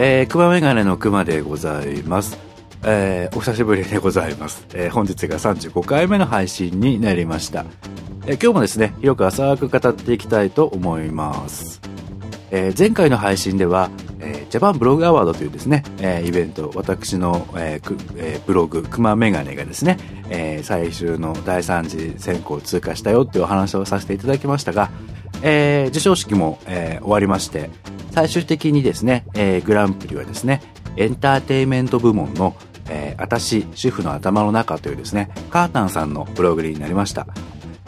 えー、熊メガネの熊でございます。えー、お久しぶりでございます。えー、本日が35回目の配信になりました。えー、今日もですね、広く浅く語っていきたいと思います。え、前回の配信では、ジャパンブログアワードというですね、えー、イベント、私の、えーえー、ブログ、熊メガネがですね、えー、最終の第3次選考を通過したよっていうお話をさせていただきましたが、えー、授賞式も、えー、終わりまして、最終的にですね、えー、グランプリはですね、エンターテイメント部門の、えー、私、主婦の頭の中というですね、カータンさんのブログになりました。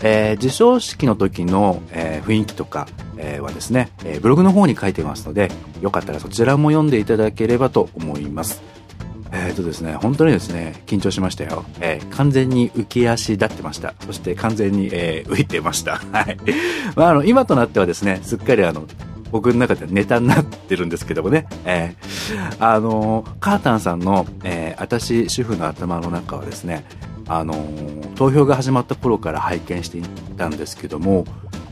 えー、授賞式の時の、えー、雰囲気とか、えー、はですね、えー、ブログの方に書いてますので、よかったらそちらも読んでいただければと思います。えっ、ー、とですね、本当にですね、緊張しましたよ。えー、完全に浮き足立ってました。そして完全に、えー、浮いてました。はい。まあ、あの、今となってはですね、すっかりあの、僕の中でネタになってるんですけどもね、えー、あのー、カータンさんの、えー、私主婦の頭の中はですね、あの、投票が始まった頃から拝見していたんですけども、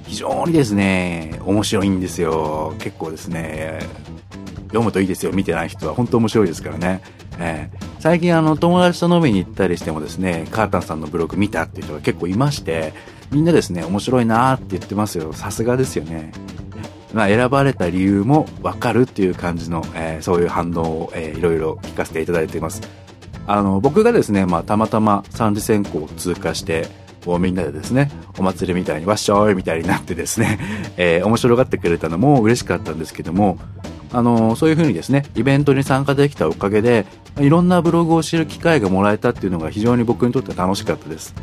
非常にですね、面白いんですよ。結構ですね、読むといいですよ、見てない人は。本当面白いですからね。えー、最近あの、友達と飲みに行ったりしてもですね、カータンさんのブログ見たっていう人が結構いまして、みんなですね、面白いなーって言ってますよ。さすがですよね。まあ、選ばれた理由もわかるっていう感じの、えー、そういう反応を、えー、いろいろ聞かせていただいています。あの、僕がですね、まあ、たまたま三次選考を通過して、こうみんなでですね、お祭りみたいにわっしょーいみたいになってですね、えー、面白がってくれたのも嬉しかったんですけども、あの、そういうふうにですね、イベントに参加できたおかげで、いろんなブログを知る機会がもらえたっていうのが非常に僕にとって楽しかったです。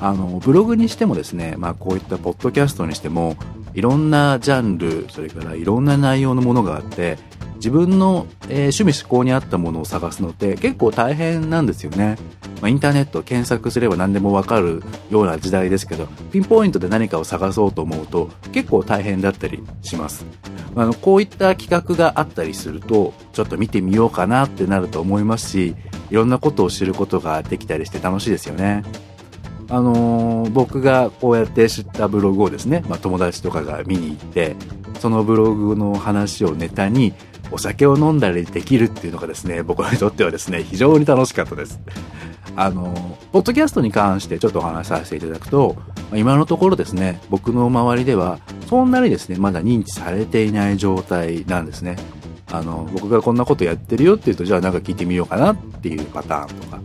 あの、ブログにしてもですね、まあこういったポッドキャストにしても、いろんなジャンル、それからいろんな内容のものがあって、自分の、えー、趣味思考に合ったものを探すのって結構大変なんですよね。まあ、インターネット検索すれば何でもわかるような時代ですけど、ピンポイントで何かを探そうと思うと結構大変だったりします。あの、こういった企画があったりすると、ちょっと見てみようかなってなると思いますし、いろんなことを知ることができたりして楽しいですよね。あのー、僕がこうやって知ったブログをですね、まあ、友達とかが見に行って、そのブログの話をネタにお酒を飲んだりできるっていうのがですね、僕にとってはですね、非常に楽しかったです。あの、ポッドキャストに関してちょっとお話しさせていただくと、今のところですね、僕の周りでは、そんなにですね、まだ認知されていない状態なんですね。あの、僕がこんなことやってるよって言うと、じゃあなんか聞いてみようかなっていうパターンとか。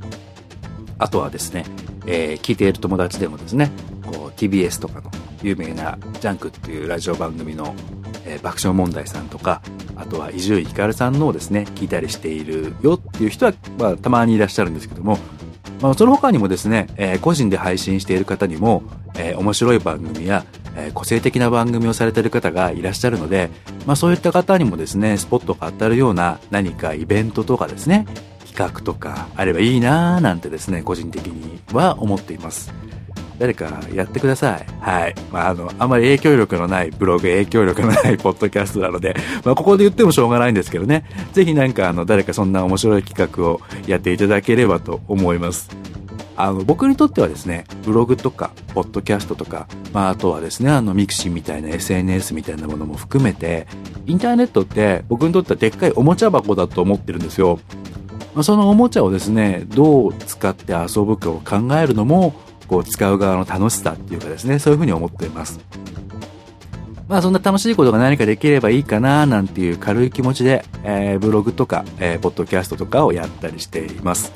あとはですね、えー、聞いている友達でもですね、こう TBS とかの有名なジャンクっていうラジオ番組の、えー、爆笑問題さんとか、あとは伊集院光さんのをですね、聞いたりしているよっていう人は、まあ、たまにいらっしゃるんですけども、まあ、その他にもですね、えー、個人で配信している方にも、えー、面白い番組や、えー、個性的な番組をされている方がいらっしゃるので、まあ、そういった方にもですね、スポットが当たるような何かイベントとかですね、企画とかあればいいなーなんてですね、個人的には思っています。誰かやってください。はい。まあ、あの、あまり影響力のないブログ、影響力のない ポッドキャストなので、まあ、ここで言ってもしょうがないんですけどね。ぜひなんか、あの、誰かそんな面白い企画をやっていただければと思います。あの、僕にとってはですね、ブログとか、ポッドキャストとか、まあ、あとはですね、あの、 mixi みたいな SNS みたいなものも含めて、インターネットって僕にとってはでっかいおもちゃ箱だと思ってるんですよ。まそのおもちゃをですね、どう使って遊ぶかを考えるのも、こう使う側の楽しさっていうかですね、そういうふうに思っています。まあそんな楽しいことが何かできればいいかななんていう軽い気持ちで、えー、ブログとか、えー、ポッドキャストとかをやったりしています。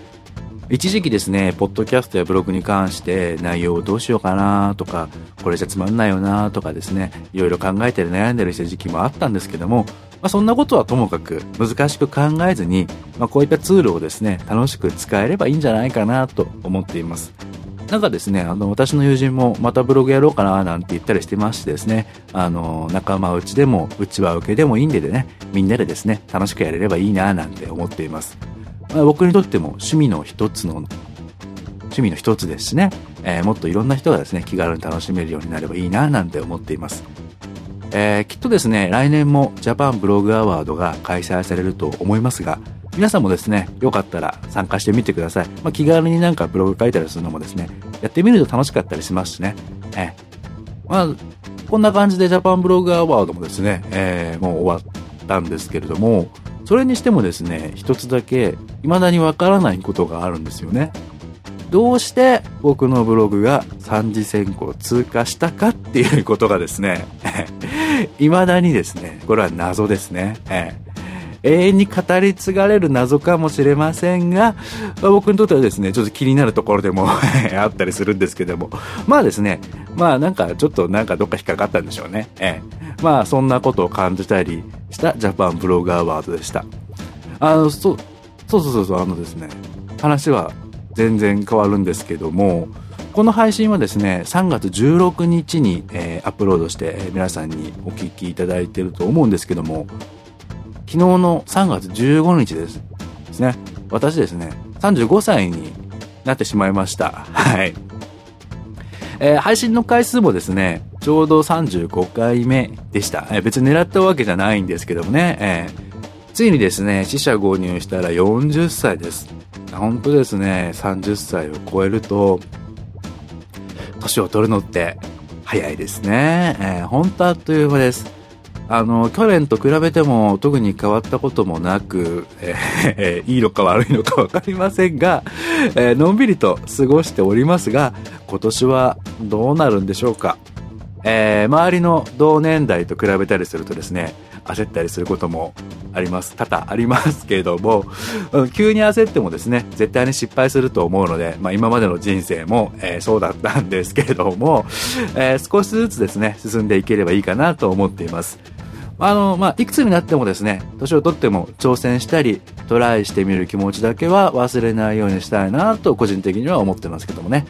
一時期ですね、ポッドキャストやブログに関して内容をどうしようかなとか、これじゃつまんないよなとかですね、いろいろ考えて悩んでるした時期もあったんですけども、まあ、そんなことはともかく難しく考えずに、まあ、こういったツールをですね、楽しく使えればいいんじゃないかなと思っています。なんかですね、あの、私の友人もまたブログやろうかななんて言ったりしてましてですね、あの、仲間内でも、内輪受けでもいいんででね、みんなでですね、楽しくやれればいいななんて思っています。まあ、僕にとっても趣味の一つの、趣味の一つですしね、えー、もっといろんな人がですね、気軽に楽しめるようになればいいななんて思っています。えー、きっとですね、来年もジャパンブログアワードが開催されると思いますが、皆さんもですね、よかったら参加してみてください。まあ、気軽になんかブログ書いたりするのもですね、やってみると楽しかったりしますしね。えまあ、こんな感じでジャパンブログアワードもですね、えー、もう終わったんですけれども、それにしてもですね、一つだけ未だにわからないことがあるんですよね。どうして僕のブログが三次選考通過したかっていうことがですね、未だにですね、これは謎ですね。え永遠に語り継がれる謎かもしれませんが、まあ、僕にとってはですね、ちょっと気になるところでも あったりするんですけども、まあですね、まあなんかちょっとなんかどっか引っかかったんでしょうね。ええ、まあそんなことを感じたりしたジャパンブログアワードでした。あの、そ、そうそうそうそう、あのですね、話は全然変わるんですけども、この配信はですね、3月16日に、えー、アップロードして、えー、皆さんにお聞きいただいてると思うんですけども、昨日の3月15日です。ですね。私ですね、35歳になってしまいました。はい。えー、配信の回数もですね、ちょうど35回目でした。えー、別に狙ったわけじゃないんですけどもね、えー、ついにですね、死者購入したら40歳です。本当ですね、30歳を超えると、年を取るのって早いですね。えー、本当あっという間です。あの、去年と比べても特に変わったこともなく、え ー、いいのか悪いのかわかりませんが、えー、のんびりと過ごしておりますが、今年はどうなるんでしょうか？えー、周りの同年代と比べたりするとですね、焦ったりすることもあります。多々ありますけれども、急に焦ってもですね、絶対に失敗すると思うので、まあ今までの人生も、えー、そうだったんですけれども、えー、少しずつですね、進んでいければいいかなと思っています。あの、まあ、いくつになってもですね、年をとっても挑戦したり、トライしてみる気持ちだけは忘れないようにしたいなと個人的には思ってますけどもね。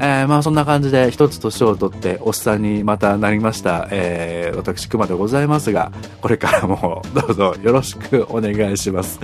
えー、まあそんな感じで一つ年を取っておっさんにまたなりました、えー、私熊でございますが、これからも どうぞよろしくお願いします。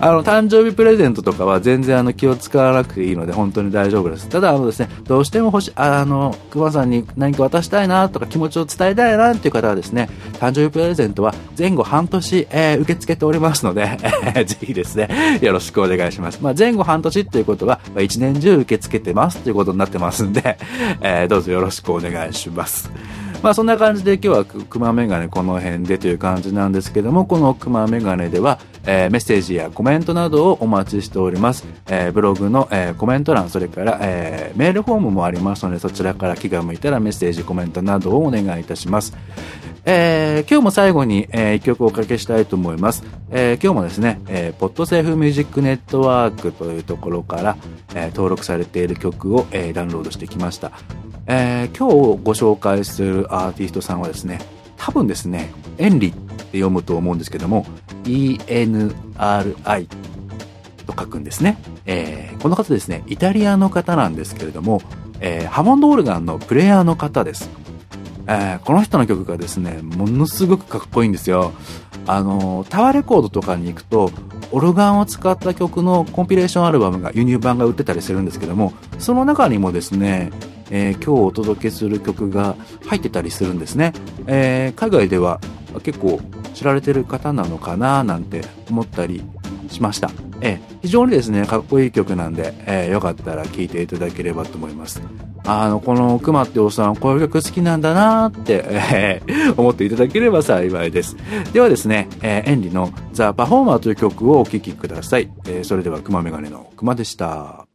あの、誕生日プレゼントとかは全然あの気を使わなくていいので本当に大丈夫です。ただあのですね、どうしても欲し、あの、熊さんに何か渡したいなとか気持ちを伝えたいなっていう方はですね、誕生日プレゼントは前後半年、えー、受け付けておりますので、えー、ぜひですね、よろしくお願いします。まあ前後半年っていうことは、まあ、一年中受け付けてますということになってますますんで、えー、どうぞよろしくお願いします。まあそんな感じで今日は熊メガネこの辺でという感じなんですけども、この熊メガネでは、えー、メッセージやコメントなどをお待ちしております。えー、ブログの、えー、コメント欄、それから、えー、メールフォームもありますので、そちらから気が向いたらメッセージ、コメントなどをお願いいたします。えー、今日も最後に、えー、一曲おかけしたいと思います。えー、今日もですね、えー、ポッドセーフミュージックネットワークというところから、えー、登録されている曲を、えー、ダウンロードしてきました。えー、今日ご紹介するアーティストさんはですね、多分ですね、エンリって読むと思うんですけども、ENRI と書くんですね。えー、この方ですね、イタリアの方なんですけれども、えー、ハモンドオルガンのプレイヤーの方です。えー、この人の曲がですね、ものすごくかっこいいんですよ。あの、タワーレコードとかに行くと、オルガンを使った曲のコンピレーションアルバムが、輸入版が売ってたりするんですけども、その中にもですね、えー、今日お届けする曲が入ってたりするんですね。えー、海外では結構知られてる方なのかななんて思ったりしました。え、非常にですね、かっこいい曲なんで、えー、よかったら聴いていただければと思います。あの、この熊っておっさん、こういう曲好きなんだなって、えー、思っていただければ幸いです。ではですね、えー、エンリのザ・パフォーマーという曲をお聴きください。えー、それでは熊メガネの熊でした。